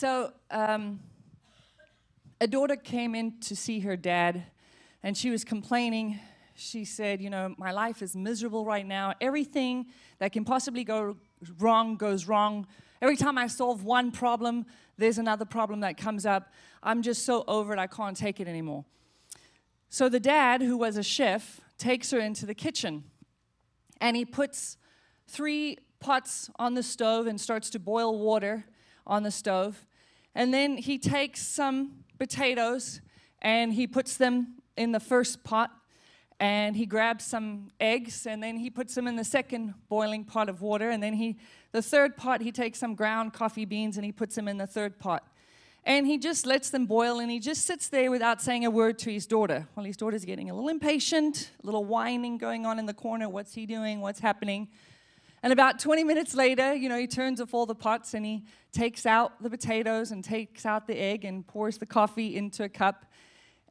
so, um, a daughter came in to see her dad, and she was complaining. She said, You know, my life is miserable right now. Everything that can possibly go wrong goes wrong. Every time I solve one problem, there's another problem that comes up. I'm just so over it, I can't take it anymore. So the dad, who was a chef, takes her into the kitchen and he puts three pots on the stove and starts to boil water on the stove. And then he takes some potatoes and he puts them in the first pot and he grabs some eggs and then he puts them in the second boiling pot of water. And then he the third pot he takes some ground coffee beans and he puts them in the third pot. And he just lets them boil and he just sits there without saying a word to his daughter. Well his daughter's getting a little impatient a little whining going on in the corner. What's he doing? What's happening and about 20 minutes later you know he turns off all the pots and he takes out the potatoes and takes out the egg and pours the coffee into a cup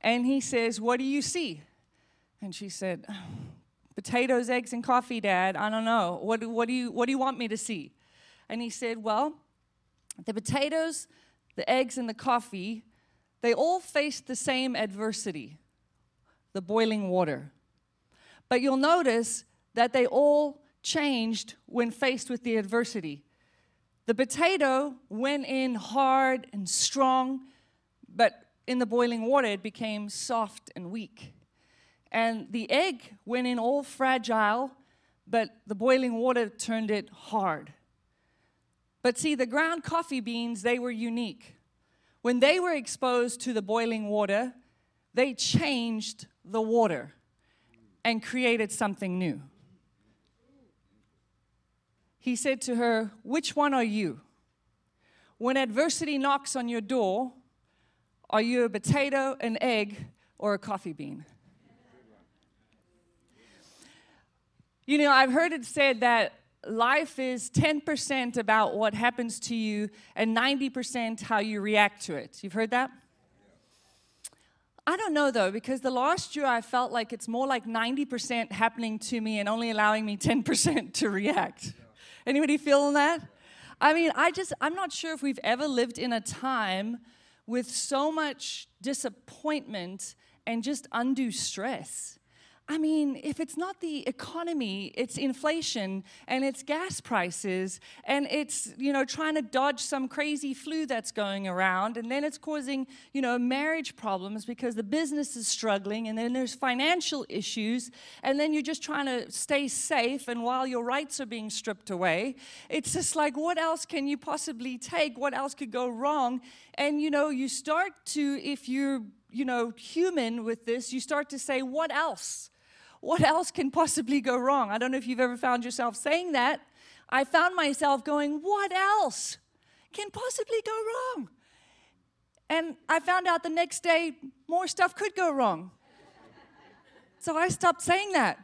and he says what do you see and she said, oh, Potatoes, eggs, and coffee, Dad. I don't know. What, what, do you, what do you want me to see? And he said, Well, the potatoes, the eggs, and the coffee, they all faced the same adversity the boiling water. But you'll notice that they all changed when faced with the adversity. The potato went in hard and strong, but in the boiling water, it became soft and weak. And the egg went in all fragile, but the boiling water turned it hard. But see, the ground coffee beans, they were unique. When they were exposed to the boiling water, they changed the water and created something new. He said to her, Which one are you? When adversity knocks on your door, are you a potato, an egg, or a coffee bean? You know, I've heard it said that life is 10% about what happens to you and 90% how you react to it. You've heard that? I don't know though, because the last year I felt like it's more like 90% happening to me and only allowing me 10% to react. Anybody feeling that? I mean, I just, I'm not sure if we've ever lived in a time with so much disappointment and just undue stress. I mean, if it's not the economy, it's inflation and it's gas prices and it's, you know, trying to dodge some crazy flu that's going around and then it's causing, you know, marriage problems because the business is struggling and then there's financial issues and then you're just trying to stay safe and while your rights are being stripped away, it's just like what else can you possibly take? What else could go wrong? And you know, you start to if you're, you know, human with this, you start to say what else? What else can possibly go wrong? I don't know if you've ever found yourself saying that. I found myself going, what else can possibly go wrong? And I found out the next day more stuff could go wrong. So I stopped saying that.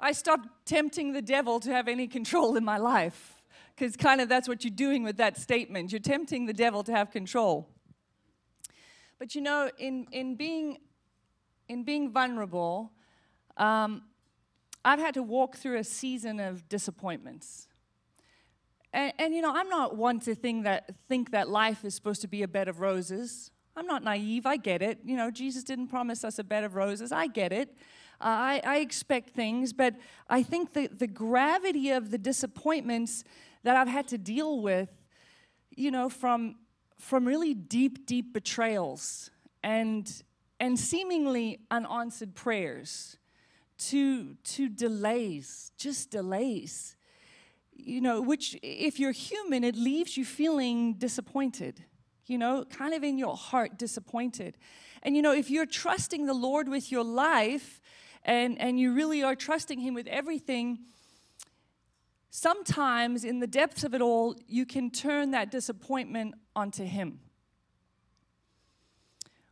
I stopped tempting the devil to have any control in my life. Because kind of that's what you're doing with that statement. You're tempting the devil to have control. But you know, in, in being in being vulnerable, um, I've had to walk through a season of disappointments. And, and, you know, I'm not one to think that, think that life is supposed to be a bed of roses. I'm not naive, I get it. You know, Jesus didn't promise us a bed of roses, I get it. Uh, I, I expect things, but I think the, the gravity of the disappointments that I've had to deal with, you know, from, from really deep, deep betrayals and and seemingly unanswered prayers to, to delays, just delays. You know, which, if you're human, it leaves you feeling disappointed, you know, kind of in your heart disappointed. And, you know, if you're trusting the Lord with your life and, and you really are trusting Him with everything, sometimes in the depths of it all, you can turn that disappointment onto Him,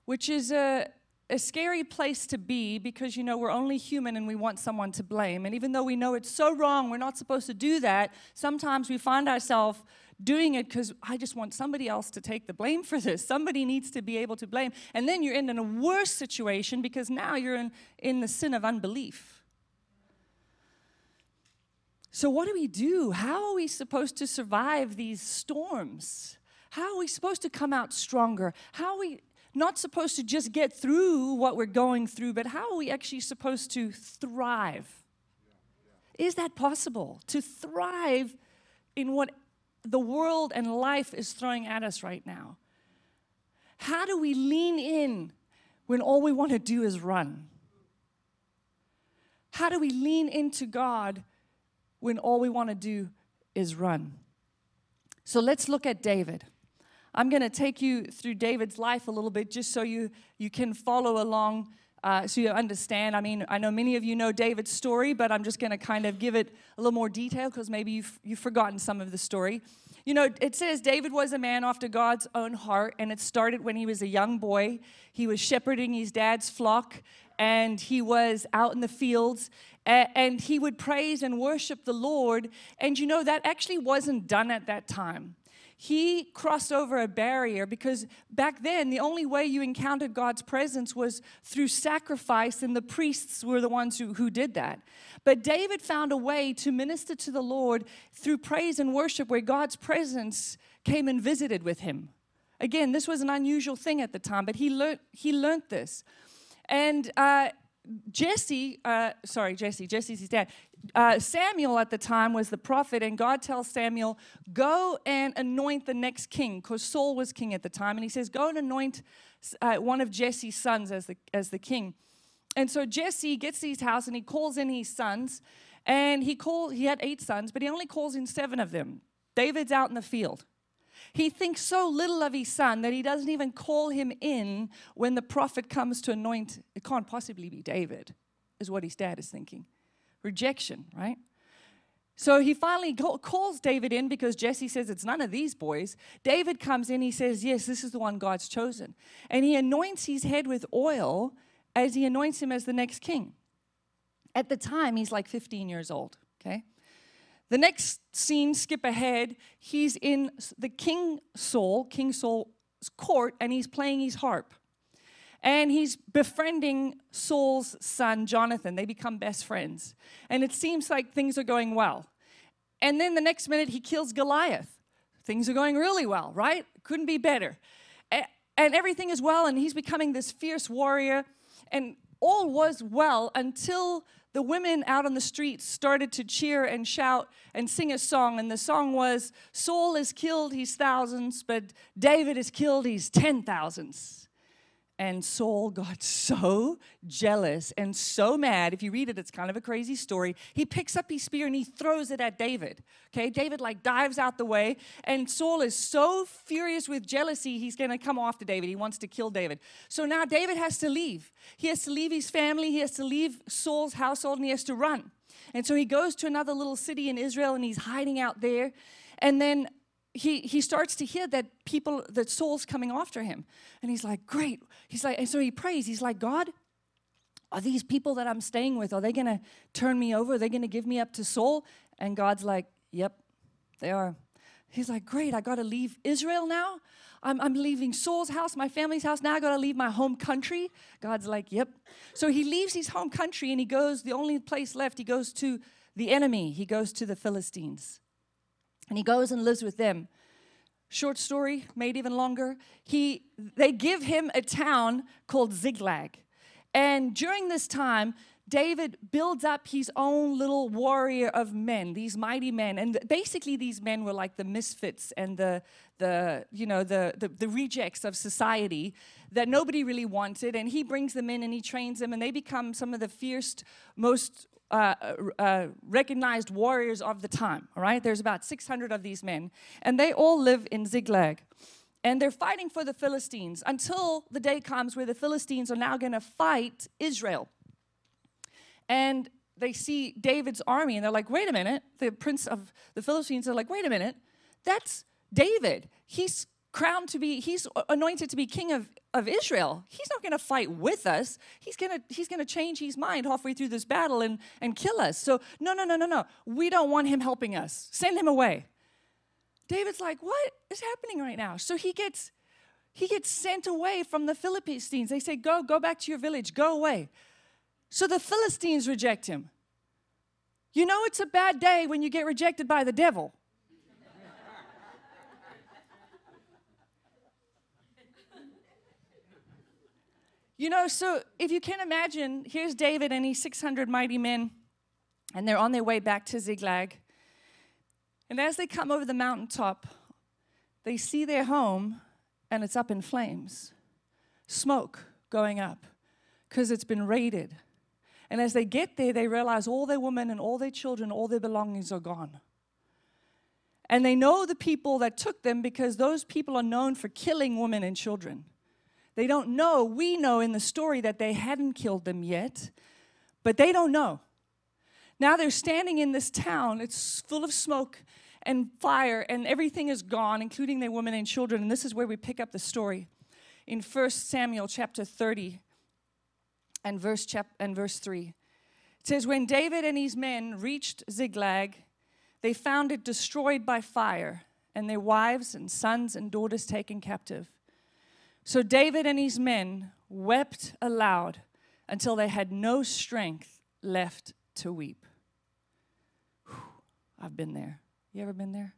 which is a, a scary place to be because you know we're only human and we want someone to blame. And even though we know it's so wrong, we're not supposed to do that, sometimes we find ourselves doing it because I just want somebody else to take the blame for this. Somebody needs to be able to blame. And then you're in a worse situation because now you're in, in the sin of unbelief. So, what do we do? How are we supposed to survive these storms? How are we supposed to come out stronger? How are we not supposed to just get through what we're going through, but how are we actually supposed to thrive? Is that possible? To thrive in what the world and life is throwing at us right now? How do we lean in when all we want to do is run? How do we lean into God when all we want to do is run? So let's look at David. I'm going to take you through David's life a little bit just so you, you can follow along, uh, so you understand. I mean, I know many of you know David's story, but I'm just going to kind of give it a little more detail because maybe you've, you've forgotten some of the story. You know, it says David was a man after God's own heart, and it started when he was a young boy. He was shepherding his dad's flock, and he was out in the fields, and he would praise and worship the Lord. And you know, that actually wasn't done at that time he crossed over a barrier because back then the only way you encountered God's presence was through sacrifice, and the priests were the ones who, who did that. But David found a way to minister to the Lord through praise and worship where God's presence came and visited with him. Again, this was an unusual thing at the time, but he learned, he learned this. And uh, Jesse, uh, sorry, Jesse, Jesse's his dad. Uh, Samuel at the time was the prophet, and God tells Samuel, Go and anoint the next king, because Saul was king at the time. And he says, Go and anoint uh, one of Jesse's sons as the, as the king. And so Jesse gets to his house and he calls in his sons. And he called, he had eight sons, but he only calls in seven of them. David's out in the field. He thinks so little of his son that he doesn't even call him in when the prophet comes to anoint. It can't possibly be David, is what his dad is thinking. Rejection, right? So he finally calls David in because Jesse says it's none of these boys. David comes in, he says, Yes, this is the one God's chosen. And he anoints his head with oil as he anoints him as the next king. At the time, he's like 15 years old, okay? The next scene, skip ahead, he's in the King Saul, King Saul's court, and he's playing his harp. And he's befriending Saul's son, Jonathan. They become best friends. And it seems like things are going well. And then the next minute, he kills Goliath. Things are going really well, right? Couldn't be better. And everything is well, and he's becoming this fierce warrior. And all was well until the women out on the streets started to cheer and shout and sing a song. And the song was Saul has killed his thousands, but David has killed his ten thousands. And Saul got so jealous and so mad. If you read it, it's kind of a crazy story. He picks up his spear and he throws it at David. Okay, David like dives out the way, and Saul is so furious with jealousy, he's gonna come after David. He wants to kill David. So now David has to leave. He has to leave his family, he has to leave Saul's household, and he has to run. And so he goes to another little city in Israel and he's hiding out there. And then he, he starts to hear that people, that Saul's coming after him. And he's like, great. He's like, and so he prays. He's like, God, are these people that I'm staying with, are they going to turn me over? Are they going to give me up to Saul? And God's like, yep, they are. He's like, great, I got to leave Israel now. I'm, I'm leaving Saul's house, my family's house. Now I got to leave my home country. God's like, yep. So he leaves his home country and he goes, the only place left, he goes to the enemy. He goes to the Philistines. And he goes and lives with them. Short story, made even longer. He, they give him a town called Ziklag. And during this time, David builds up his own little warrior of men, these mighty men. And basically, these men were like the misfits and the, the you know, the, the, the, rejects of society that nobody really wanted. And he brings them in and he trains them, and they become some of the fierce, most uh, uh, recognized warriors of the time. All right, there's about 600 of these men, and they all live in Ziklag. And they're fighting for the Philistines until the day comes where the Philistines are now going to fight Israel. And they see David's army and they're like, wait a minute. The prince of the Philistines are like, wait a minute. That's David. He's crowned to be, he's anointed to be king of, of Israel. He's not going to fight with us. He's going to he's going to change his mind halfway through this battle and, and kill us. So, no, no, no, no, no. We don't want him helping us. Send him away. David's like, what is happening right now? So he gets he gets sent away from the Philistines. They say, go, go back to your village, go away. So the Philistines reject him. You know, it's a bad day when you get rejected by the devil. You know, so if you can imagine, here's David and he's 600 mighty men, and they're on their way back to Ziklag. And as they come over the mountaintop, they see their home and it's up in flames, smoke going up because it's been raided. And as they get there, they realize all their women and all their children, all their belongings are gone. And they know the people that took them because those people are known for killing women and children. They don't know. We know in the story that they hadn't killed them yet, but they don't know. Now they're standing in this town. It's full of smoke and fire, and everything is gone, including their women and children. And this is where we pick up the story in 1 Samuel chapter 30 and verse, chap- and verse 3. It says, When David and his men reached Ziklag, they found it destroyed by fire, and their wives and sons and daughters taken captive. So David and his men wept aloud until they had no strength left to weep. Whew, I've been there. You ever been there?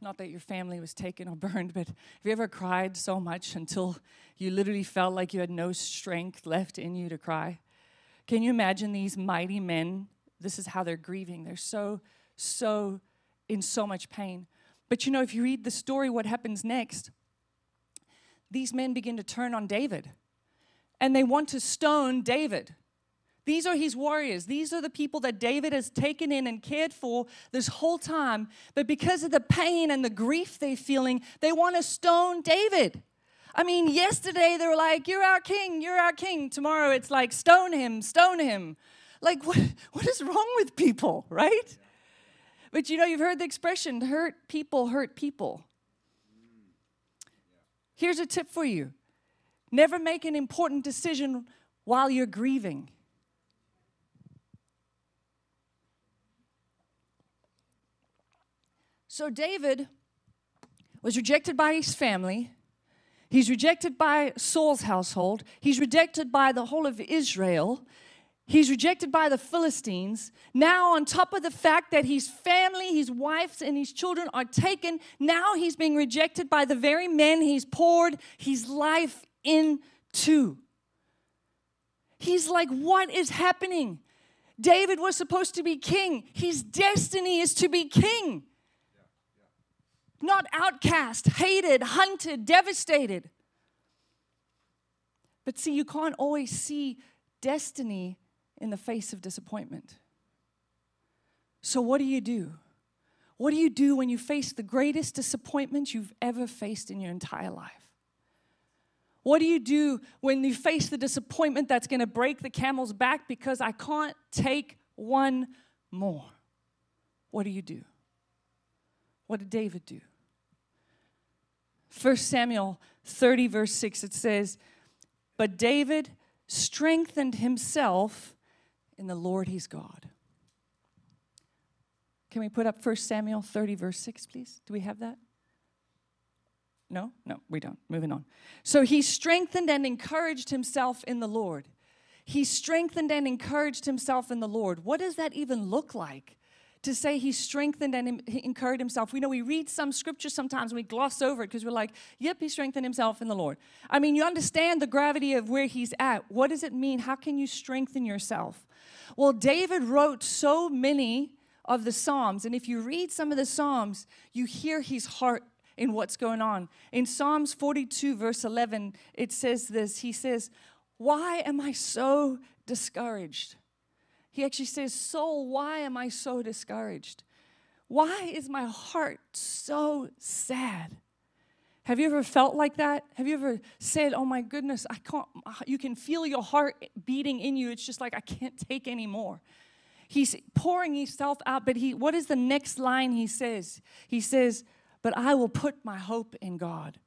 Not that your family was taken or burned, but have you ever cried so much until you literally felt like you had no strength left in you to cry? Can you imagine these mighty men? This is how they're grieving. They're so, so in so much pain. But you know, if you read the story, what happens next? These men begin to turn on David and they want to stone David. These are his warriors. These are the people that David has taken in and cared for this whole time. But because of the pain and the grief they're feeling, they want to stone David. I mean, yesterday they were like, You're our king, you're our king. Tomorrow it's like, Stone him, stone him. Like, what, what is wrong with people, right? But you know, you've heard the expression hurt people hurt people. Here's a tip for you never make an important decision while you're grieving. So, David was rejected by his family. He's rejected by Saul's household. He's rejected by the whole of Israel. He's rejected by the Philistines. Now, on top of the fact that his family, his wives, and his children are taken, now he's being rejected by the very men he's poured his life into. He's like, What is happening? David was supposed to be king. His destiny is to be king. Not outcast, hated, hunted, devastated. But see, you can't always see destiny in the face of disappointment. So, what do you do? What do you do when you face the greatest disappointment you've ever faced in your entire life? What do you do when you face the disappointment that's going to break the camel's back because I can't take one more? What do you do? What did David do? 1 Samuel 30, verse 6, it says, But David strengthened himself in the Lord He's God. Can we put up 1 Samuel 30, verse 6, please? Do we have that? No? No, we don't. Moving on. So he strengthened and encouraged himself in the Lord. He strengthened and encouraged himself in the Lord. What does that even look like? To say he strengthened and encouraged himself. We know we read some scripture sometimes and we gloss over it because we're like, yep, he strengthened himself in the Lord. I mean, you understand the gravity of where he's at. What does it mean? How can you strengthen yourself? Well, David wrote so many of the Psalms, and if you read some of the Psalms, you hear his heart in what's going on. In Psalms 42, verse 11, it says this He says, Why am I so discouraged? He actually says, Soul, why am I so discouraged? Why is my heart so sad? Have you ever felt like that? Have you ever said, "Oh my goodness, I can't ah, you can feel your heart beating in you. It's just like I can't take anymore." He's pouring himself out, but he what is the next line he says? He says, "But I will put my hope in God."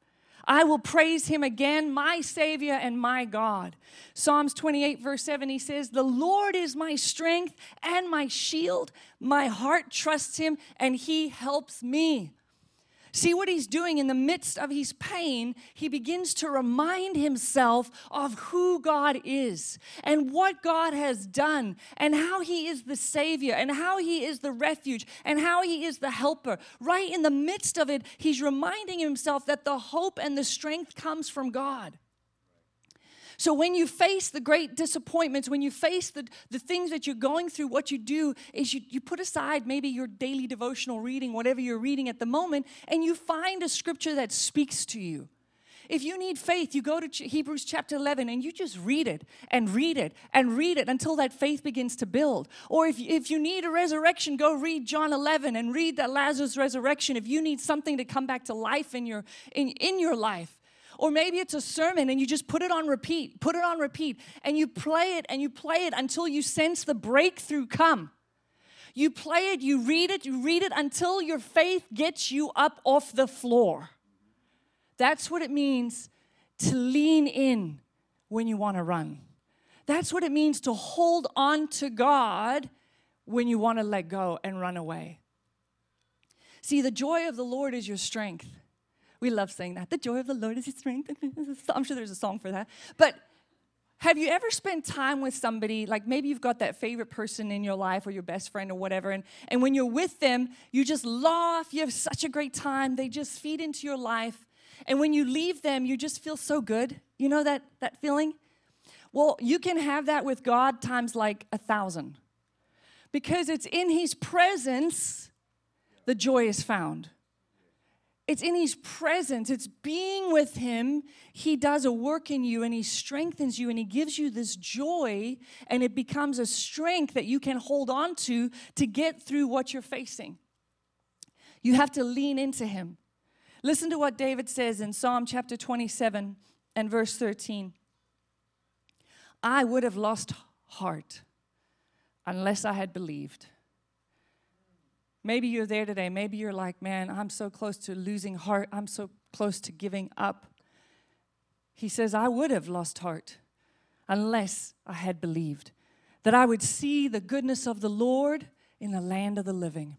I will praise him again, my Savior and my God. Psalms 28, verse 7, he says, The Lord is my strength and my shield. My heart trusts him, and he helps me. See what he's doing in the midst of his pain? He begins to remind himself of who God is and what God has done and how he is the Savior and how he is the refuge and how he is the helper. Right in the midst of it, he's reminding himself that the hope and the strength comes from God. So when you face the great disappointments, when you face the, the things that you're going through, what you do is you, you put aside maybe your daily devotional reading, whatever you're reading at the moment, and you find a scripture that speaks to you. If you need faith, you go to Hebrews chapter 11 and you just read it and read it and read it until that faith begins to build. Or if, if you need a resurrection, go read John 11 and read that Lazarus resurrection. If you need something to come back to life in your, in, in your life, or maybe it's a sermon and you just put it on repeat, put it on repeat, and you play it and you play it until you sense the breakthrough come. You play it, you read it, you read it until your faith gets you up off the floor. That's what it means to lean in when you want to run. That's what it means to hold on to God when you want to let go and run away. See, the joy of the Lord is your strength. We love saying that. The joy of the Lord is his strength. I'm sure there's a song for that. But have you ever spent time with somebody, like maybe you've got that favorite person in your life or your best friend or whatever, and, and when you're with them, you just laugh, you have such a great time, they just feed into your life. And when you leave them, you just feel so good. You know that, that feeling? Well, you can have that with God times like a thousand. Because it's in His presence the joy is found. It's in His presence, it's being with Him. He does a work in you and He strengthens you and He gives you this joy, and it becomes a strength that you can hold on to to get through what you're facing. You have to lean into Him. Listen to what David says in Psalm chapter 27 and verse 13. I would have lost heart unless I had believed Maybe you're there today. Maybe you're like, man, I'm so close to losing heart. I'm so close to giving up. He says, I would have lost heart unless I had believed that I would see the goodness of the Lord in the land of the living.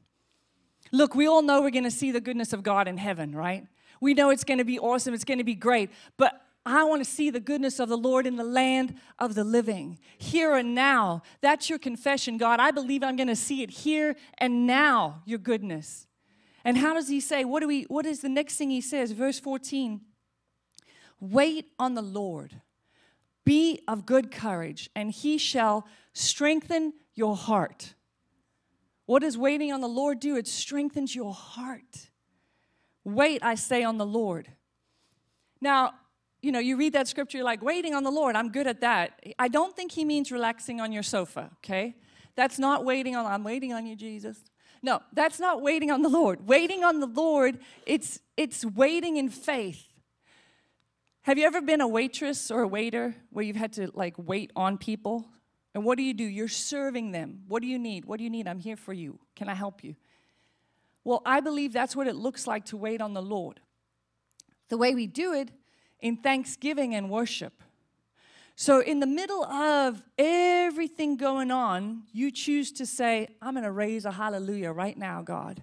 Look, we all know we're going to see the goodness of God in heaven, right? We know it's going to be awesome, it's going to be great. But I want to see the goodness of the Lord in the land of the living, here and now. That's your confession, God. I believe I'm going to see it here and now, your goodness. And how does he say? What do we what is the next thing he says? Verse 14. Wait on the Lord. Be of good courage, and he shall strengthen your heart. What does waiting on the Lord do? It strengthens your heart. Wait, I say, on the Lord. Now, you know, you read that scripture, you're like, waiting on the Lord, I'm good at that. I don't think he means relaxing on your sofa, okay? That's not waiting on, I'm waiting on you, Jesus. No, that's not waiting on the Lord. Waiting on the Lord, it's it's waiting in faith. Have you ever been a waitress or a waiter where you've had to like wait on people? And what do you do? You're serving them. What do you need? What do you need? I'm here for you. Can I help you? Well, I believe that's what it looks like to wait on the Lord. The way we do it in thanksgiving and worship. So, in the middle of everything going on, you choose to say, I'm going to raise a hallelujah right now, God.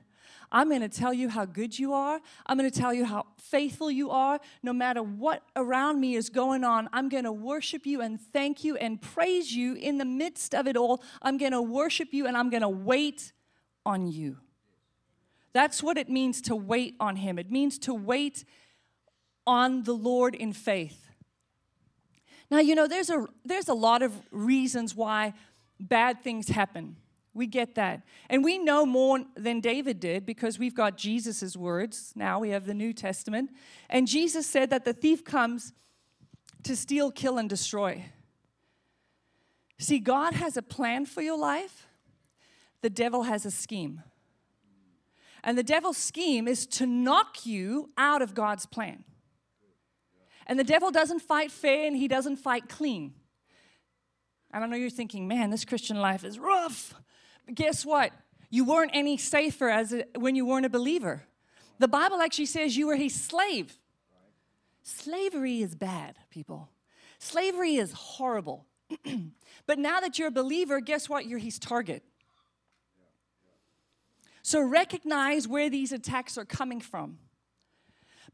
I'm going to tell you how good you are. I'm going to tell you how faithful you are. No matter what around me is going on, I'm going to worship you and thank you and praise you in the midst of it all. I'm going to worship you and I'm going to wait on you. That's what it means to wait on Him. It means to wait on the Lord in faith. Now, you know, there's a, there's a lot of reasons why bad things happen. We get that. And we know more than David did because we've got Jesus' words. Now we have the New Testament. And Jesus said that the thief comes to steal, kill, and destroy. See, God has a plan for your life, the devil has a scheme. And the devil's scheme is to knock you out of God's plan. And the devil doesn't fight fair and he doesn't fight clean. And I know you're thinking, man, this Christian life is rough. But guess what? You weren't any safer as a, when you weren't a believer. The Bible actually says you were his slave. Slavery is bad, people. Slavery is horrible. but now that you're a believer, guess what? You're his target. So recognize where these attacks are coming from.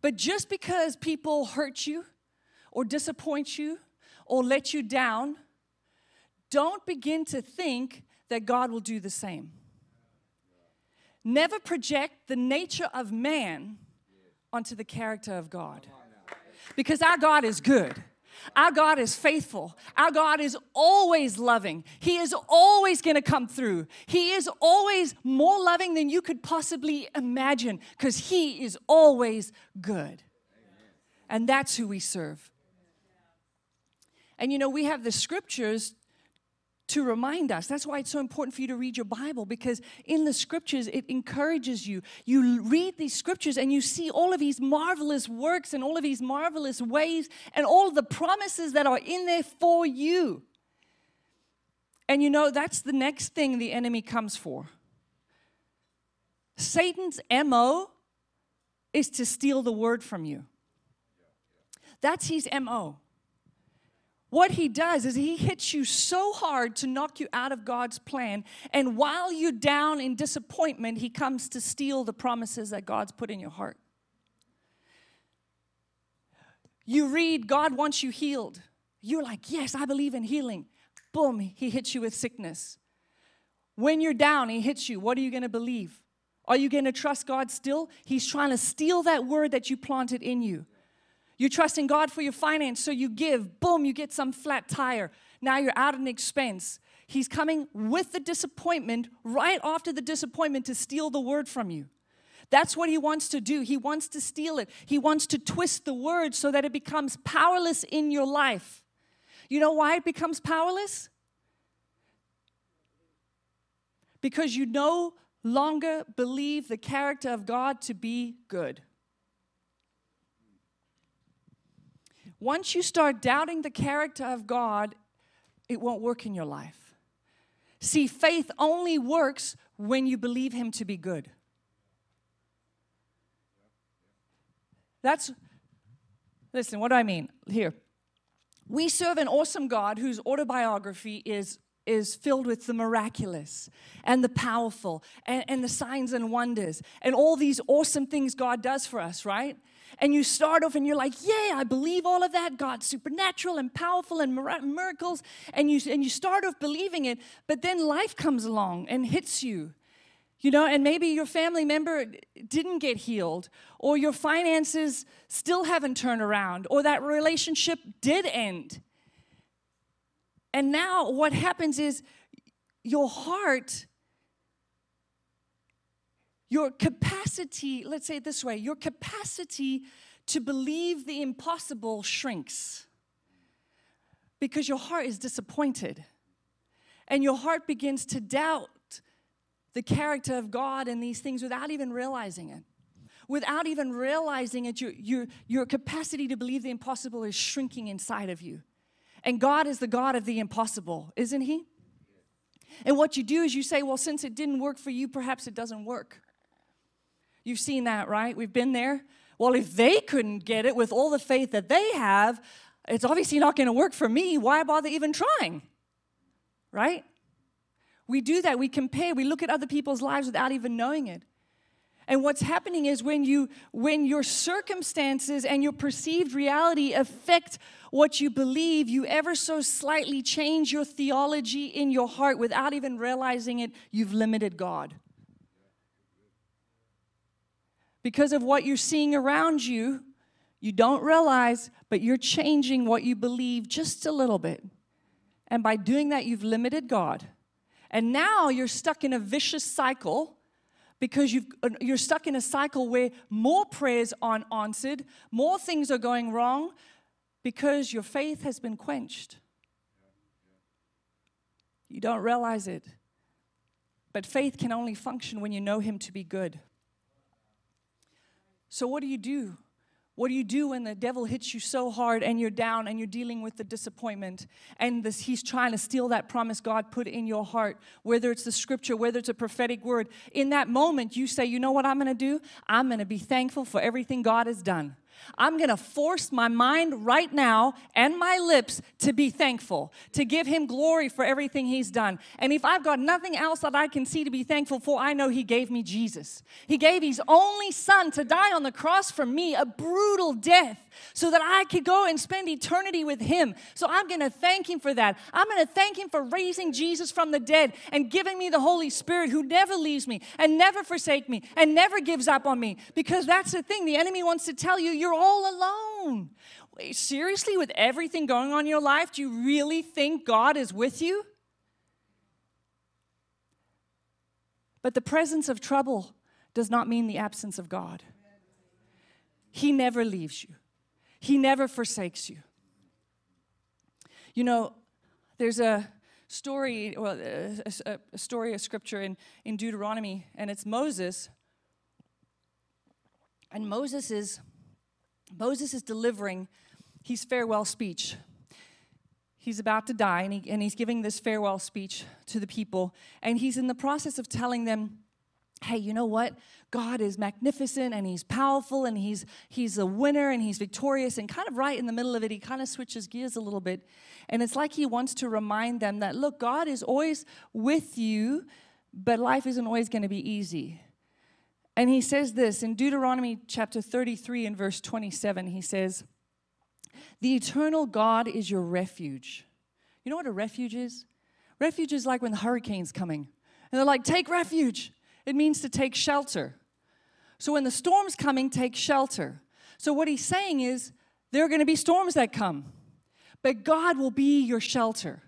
But just because people hurt you or disappoint you or let you down, don't begin to think that God will do the same. Never project the nature of man onto the character of God. Because our God is good. Our God is faithful. Our God is always loving. He is always going to come through. He is always more loving than you could possibly imagine because He is always good. And that's who we serve. And you know, we have the scriptures to remind us. That's why it's so important for you to read your Bible because in the scriptures it encourages you. You read these scriptures and you see all of these marvelous works and all of these marvelous ways and all the promises that are in there for you. And you know, that's the next thing the enemy comes for. Satan's MO is to steal the word from you. That's his MO. What he does is he hits you so hard to knock you out of God's plan. And while you're down in disappointment, he comes to steal the promises that God's put in your heart. You read, God wants you healed. You're like, yes, I believe in healing. Boom, he hits you with sickness. When you're down, he hits you. What are you going to believe? Are you going to trust God still? He's trying to steal that word that you planted in you. You're trusting God for your finance, so you give. Boom, you get some flat tire. Now you're out an expense. He's coming with the disappointment right after the disappointment to steal the word from you. That's what he wants to do. He wants to steal it. He wants to twist the word so that it becomes powerless in your life. You know why it becomes powerless? Because you no longer believe the character of God to be good. Once you start doubting the character of God, it won't work in your life. See, faith only works when you believe Him to be good. That's, listen, what do I mean? Here. We serve an awesome God whose autobiography is is filled with the miraculous and the powerful and, and, the signs and wonders and all these awesome things God does for us, right? And you start off and you're like, yeah, I believe all of that. God's supernatural and powerful and miracles. And you, and you start off believing it, but then life comes along and hits you. You know, and maybe your family member didn't get healed, or your finances still haven't turned around, or that relationship did end. And now what happens is your heart your capacity, let's say it this way, your capacity to believe the impossible shrinks because your heart is disappointed. And your heart begins to doubt the character of God and these things without even realizing it. Without even realizing it, your, your, your capacity to believe the impossible is shrinking inside of you. And God is the God of the impossible, isn't He? And what you do is you say, well, since it didn't work for you, perhaps it doesn't work. You've seen that, right? We've been there. Well, if they couldn't get it with all the faith that they have, it's obviously not going to work for me. Why bother even trying? Right? We do that. We compare. We look at other people's lives without even knowing it. And what's happening is when you when your circumstances and your perceived reality affect what you believe, you ever so slightly change your theology in your heart without even realizing it, you've limited God because of what you're seeing around you, you don't realize, but you're changing what you believe just a little bit. And by doing that, you've limited God. And now you're stuck in a vicious cycle because you've, uh, you're stuck in a cycle where more prayers aren't answered, more things are going wrong because your faith has been quenched. You don't realize it. But faith can only function when you know Him to be good. So, what do you do? What do you do when the devil hits you so hard and you're down and you're dealing with the disappointment and this, he's trying to steal that promise God put in your heart, whether it's the scripture, whether it's a prophetic word? In that moment, you say, You know what I'm going to do? I'm going to be thankful for everything God has done. I'm going to force my mind right now and my lips to be thankful, to give Him glory for everything He's done. And if I've got nothing else that I can see to be thankful for, I know He gave me Jesus. He gave His only Son to die on the cross for me, a brutal death, so that I could go and spend eternity with Him. So I'm going to thank Him for that. I'm going to thank Him for raising Jesus from the dead and giving me the Holy Spirit who never leaves me and never forsake me and never gives up on me. Because that's the thing, the enemy wants to tell you you're all alone. Wait, seriously, with everything going on in your life, do you really think God is with you? But the presence of trouble does not mean the absence of God. He never leaves you, He never forsakes you. You know, there's a story, well, a, a, story, of scripture in, in Deuteronomy, and it's Moses. And Moses is Moses is delivering his farewell speech. He's about to die, and, he, and he's giving this farewell speech to the people. And he's in the process of telling them, hey, you know what? God is magnificent and he's powerful and he's he's a winner and he's victorious and kind of right in the middle of it he kind of switches gears a little bit and it's like he wants to remind them that look God is always with you but life isn't always going to be easy. And he says this in Deuteronomy chapter 33 and verse 27. He says, The eternal God is your refuge. You know what a refuge is? Refuge is like when the hurricane's coming. And they're like, Take refuge. It means to take shelter. So when the storm's coming, take shelter. So what he's saying is, there are going to be storms that come, but God will be your shelter.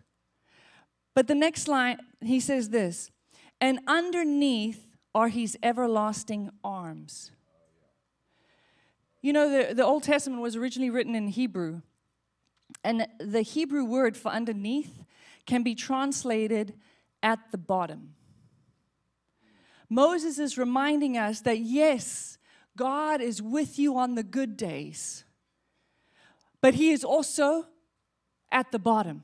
But the next line, he says this, and underneath are his everlasting arms. You know, the, the Old Testament was originally written in Hebrew, and the Hebrew word for underneath can be translated at the bottom. Moses is reminding us that yes, God is with you on the good days, but He is also at the bottom.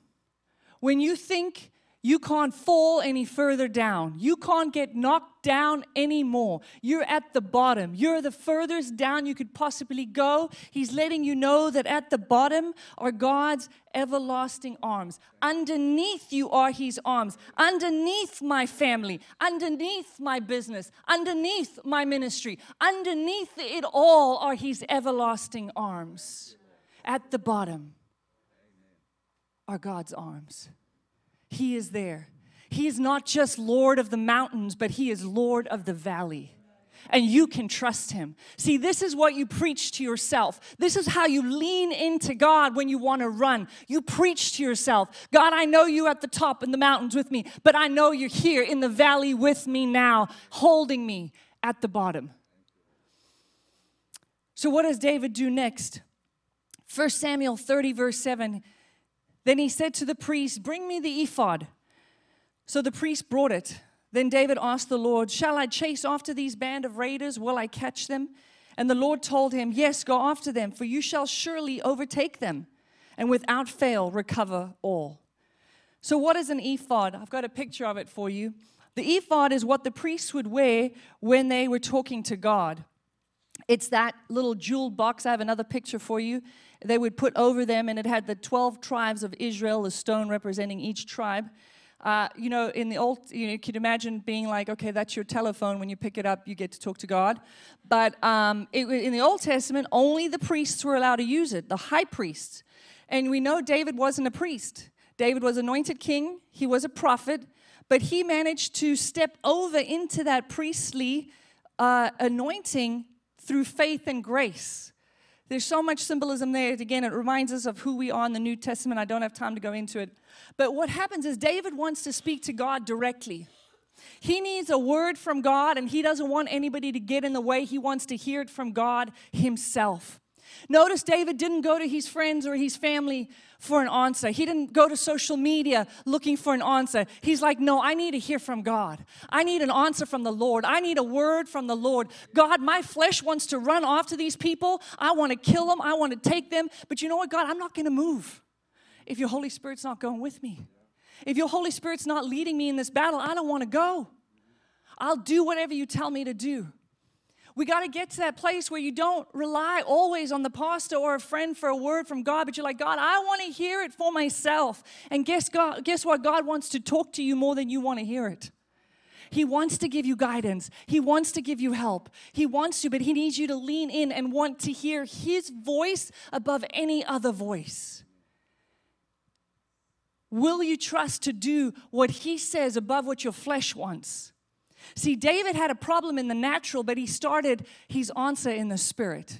When you think you can't fall any further down. You can't get knocked down anymore. You're at the bottom. You're the furthest down you could possibly go. He's letting you know that at the bottom are God's everlasting arms. Underneath you are His arms. Underneath my family, underneath my business, underneath my ministry, underneath it all are His everlasting arms. At the bottom are God's arms. He is there. He is not just Lord of the mountains, but He is Lord of the valley. And you can trust Him. See, this is what you preach to yourself. This is how you lean into God when you want to run. You preach to yourself God, I know you at the top in the mountains with me, but I know you're here in the valley with me now, holding me at the bottom. So, what does David do next? 1 Samuel 30, verse 7 then he said to the priest, Bring me the ephod. So the priest brought it. Then David asked the Lord, Shall I chase after these band of raiders? Will I catch them? And the Lord told him, Yes, go after them, for you shall surely overtake them, and without fail recover all. So, what is an ephod? I've got a picture of it for you. The ephod is what the priests would wear when they were talking to God. It's that little jeweled box. I have another picture for you they would put over them, and it had the 12 tribes of Israel, a stone representing each tribe. Uh, you know, in the old, you know, you could imagine being like, okay, that's your telephone. When you pick it up, you get to talk to God. But um, it, in the Old Testament, only the priests were allowed to use it, the high priests. And we know David wasn't a priest. David was anointed king, he was a prophet, but he managed to step over into that priestly uh, anointing through faith and grace. There's so much symbolism there. Again, it reminds us of who we are in the New Testament. I don't have time to go into it. But what happens is David wants to speak to God directly. He needs a word from God, and he doesn't want anybody to get in the way. He wants to hear it from God himself. Notice David didn't go to his friends or his family for an answer. He didn't go to social media looking for an answer. He's like, No, I need to hear from God. I need an answer from the Lord. I need a word from the Lord. God, my flesh wants to run after these people. I want to kill them. I want to take them. But you know what, God? I'm not going to move if your Holy Spirit's not going with me. If your Holy Spirit's not leading me in this battle, I don't want to go. I'll do whatever you tell me to do. We got to get to that place where you don't rely always on the pastor or a friend for a word from God, but you're like, God, I want to hear it for myself. And guess, God, guess what? God wants to talk to you more than you want to hear it. He wants to give you guidance. He wants to give you help. He wants to, but He needs you to lean in and want to hear His voice above any other voice. Will you trust to do what He says above what your flesh wants? See, David had a problem in the natural, but he started his answer in the spirit.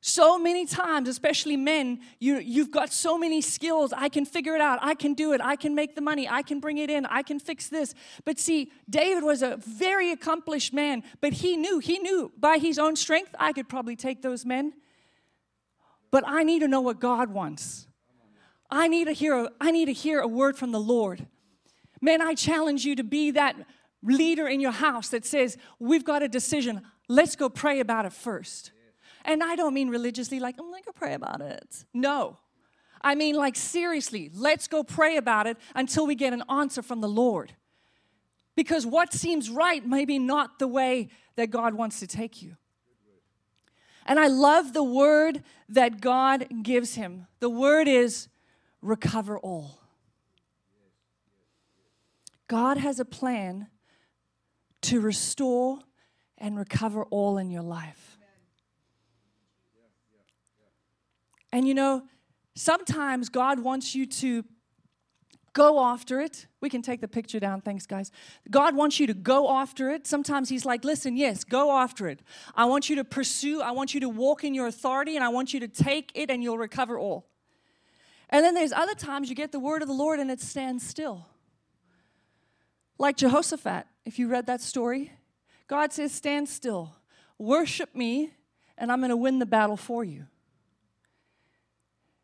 So many times, especially men, you, you've got so many skills. I can figure it out. I can do it. I can make the money. I can bring it in. I can fix this. But see, David was a very accomplished man, but he knew, he knew by his own strength, I could probably take those men. But I need to know what God wants. I need to hear I need to hear a word from the Lord. Man, I challenge you to be that leader in your house that says, We've got a decision. Let's go pray about it first. And I don't mean religiously, like, I'm gonna go pray about it. No. I mean, like, seriously, let's go pray about it until we get an answer from the Lord. Because what seems right may be not the way that God wants to take you. And I love the word that God gives him. The word is recover all. God has a plan to restore and recover all in your life. And you know, sometimes God wants you to go after it. We can take the picture down, thanks, guys. God wants you to go after it. Sometimes He's like, listen, yes, go after it. I want you to pursue, I want you to walk in your authority, and I want you to take it, and you'll recover all. And then there's other times you get the word of the Lord and it stands still. Like Jehoshaphat, if you read that story, God says, Stand still, worship me, and I'm going to win the battle for you.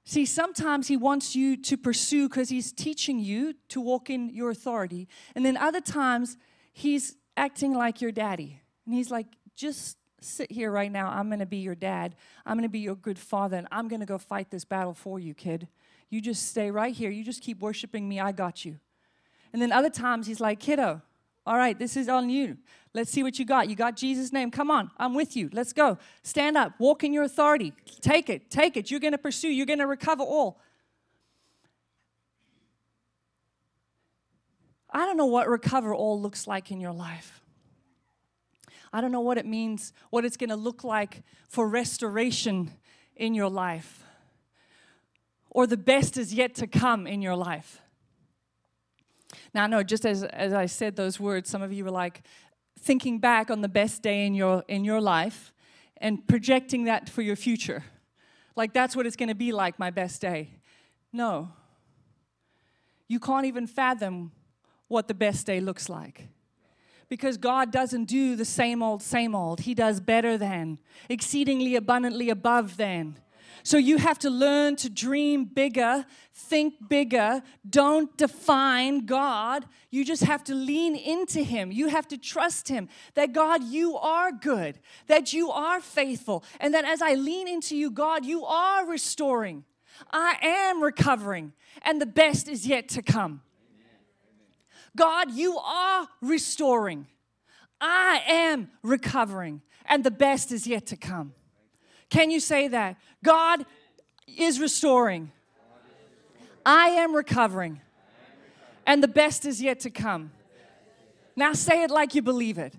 See, sometimes He wants you to pursue because He's teaching you to walk in your authority. And then other times, He's acting like your daddy. And He's like, Just sit here right now. I'm going to be your dad. I'm going to be your good father, and I'm going to go fight this battle for you, kid. You just stay right here. You just keep worshiping me. I got you. And then other times he's like, kiddo, all right, this is on you. Let's see what you got. You got Jesus' name. Come on, I'm with you. Let's go. Stand up. Walk in your authority. Take it. Take it. You're going to pursue. You're going to recover all. I don't know what recover all looks like in your life. I don't know what it means, what it's going to look like for restoration in your life, or the best is yet to come in your life. Now, no, just as, as I said those words, some of you were like thinking back on the best day in your, in your life and projecting that for your future. Like, that's what it's going to be like, my best day. No. You can't even fathom what the best day looks like. Because God doesn't do the same old, same old. He does better than, exceedingly abundantly above than. So you have to learn to dream bigger, think bigger. Don't define God. You just have to lean into Him. You have to trust Him that God, you are good, that you are faithful, and that as I lean into you, God, you are restoring. I am recovering, and the best is yet to come. God, you are restoring. I am recovering, and the best is yet to come. Can you say that? God is restoring. I am recovering. And the best is yet to come. Now say it like you believe it.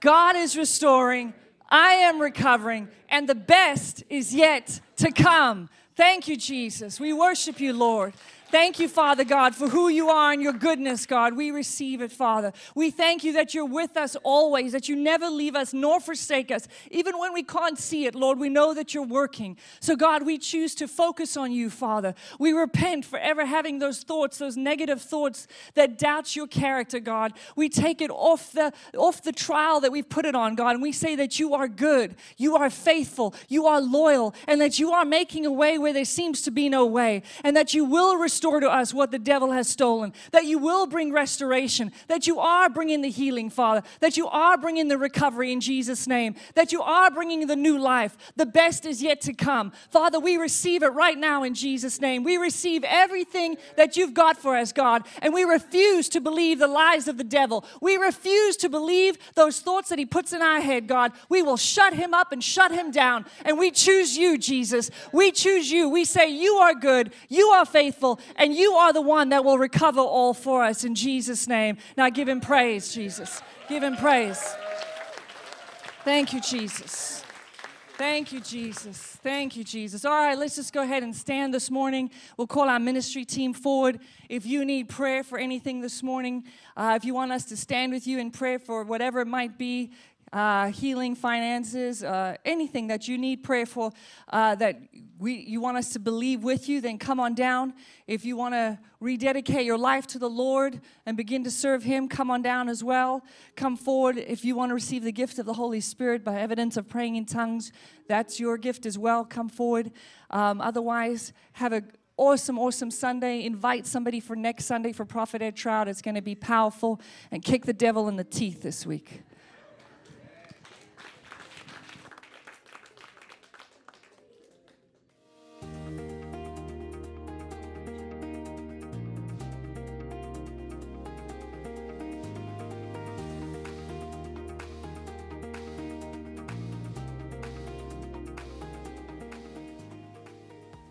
God is restoring. I am recovering. And the best is yet to come. Thank you, Jesus. We worship you, Lord. Thank you, Father God, for who you are and your goodness, God. We receive it, Father. We thank you that you're with us always, that you never leave us nor forsake us. Even when we can't see it, Lord, we know that you're working. So, God, we choose to focus on you, Father. We repent for ever having those thoughts, those negative thoughts that doubt your character, God. We take it off the, off the trial that we've put it on, God, and we say that you are good, you are faithful, you are loyal, and that you are making a way where there seems to be no way, and that you will restore to us what the devil has stolen, that you will bring restoration, that you are bringing the healing, Father, that you are bringing the recovery in Jesus' name, that you are bringing the new life. The best is yet to come. Father, we receive it right now in Jesus' name. We receive everything that you've got for us, God, and we refuse to believe the lies of the devil. We refuse to believe those thoughts that he puts in our head, God. We will shut him up and shut him down, and we choose you, Jesus. We choose you. We say, You are good, you are faithful, and you are the one that will recover all for us in Jesus' name. Now give him praise, Jesus. Give him praise. Thank you, Jesus. Thank you, Jesus. Thank you, Jesus. All right, let's just go ahead and stand this morning. We'll call our ministry team forward. If you need prayer for anything this morning, uh, if you want us to stand with you in prayer for whatever it might be, uh, healing, finances, uh, anything that you need prayer for, uh, that we, you want us to believe with you, then come on down. If you want to rededicate your life to the Lord and begin to serve Him, come on down as well. Come forward. If you want to receive the gift of the Holy Spirit by evidence of praying in tongues, that's your gift as well. Come forward. Um, otherwise, have a awesome, awesome Sunday. Invite somebody for next Sunday for Prophet Ed Trout. It's going to be powerful and kick the devil in the teeth this week.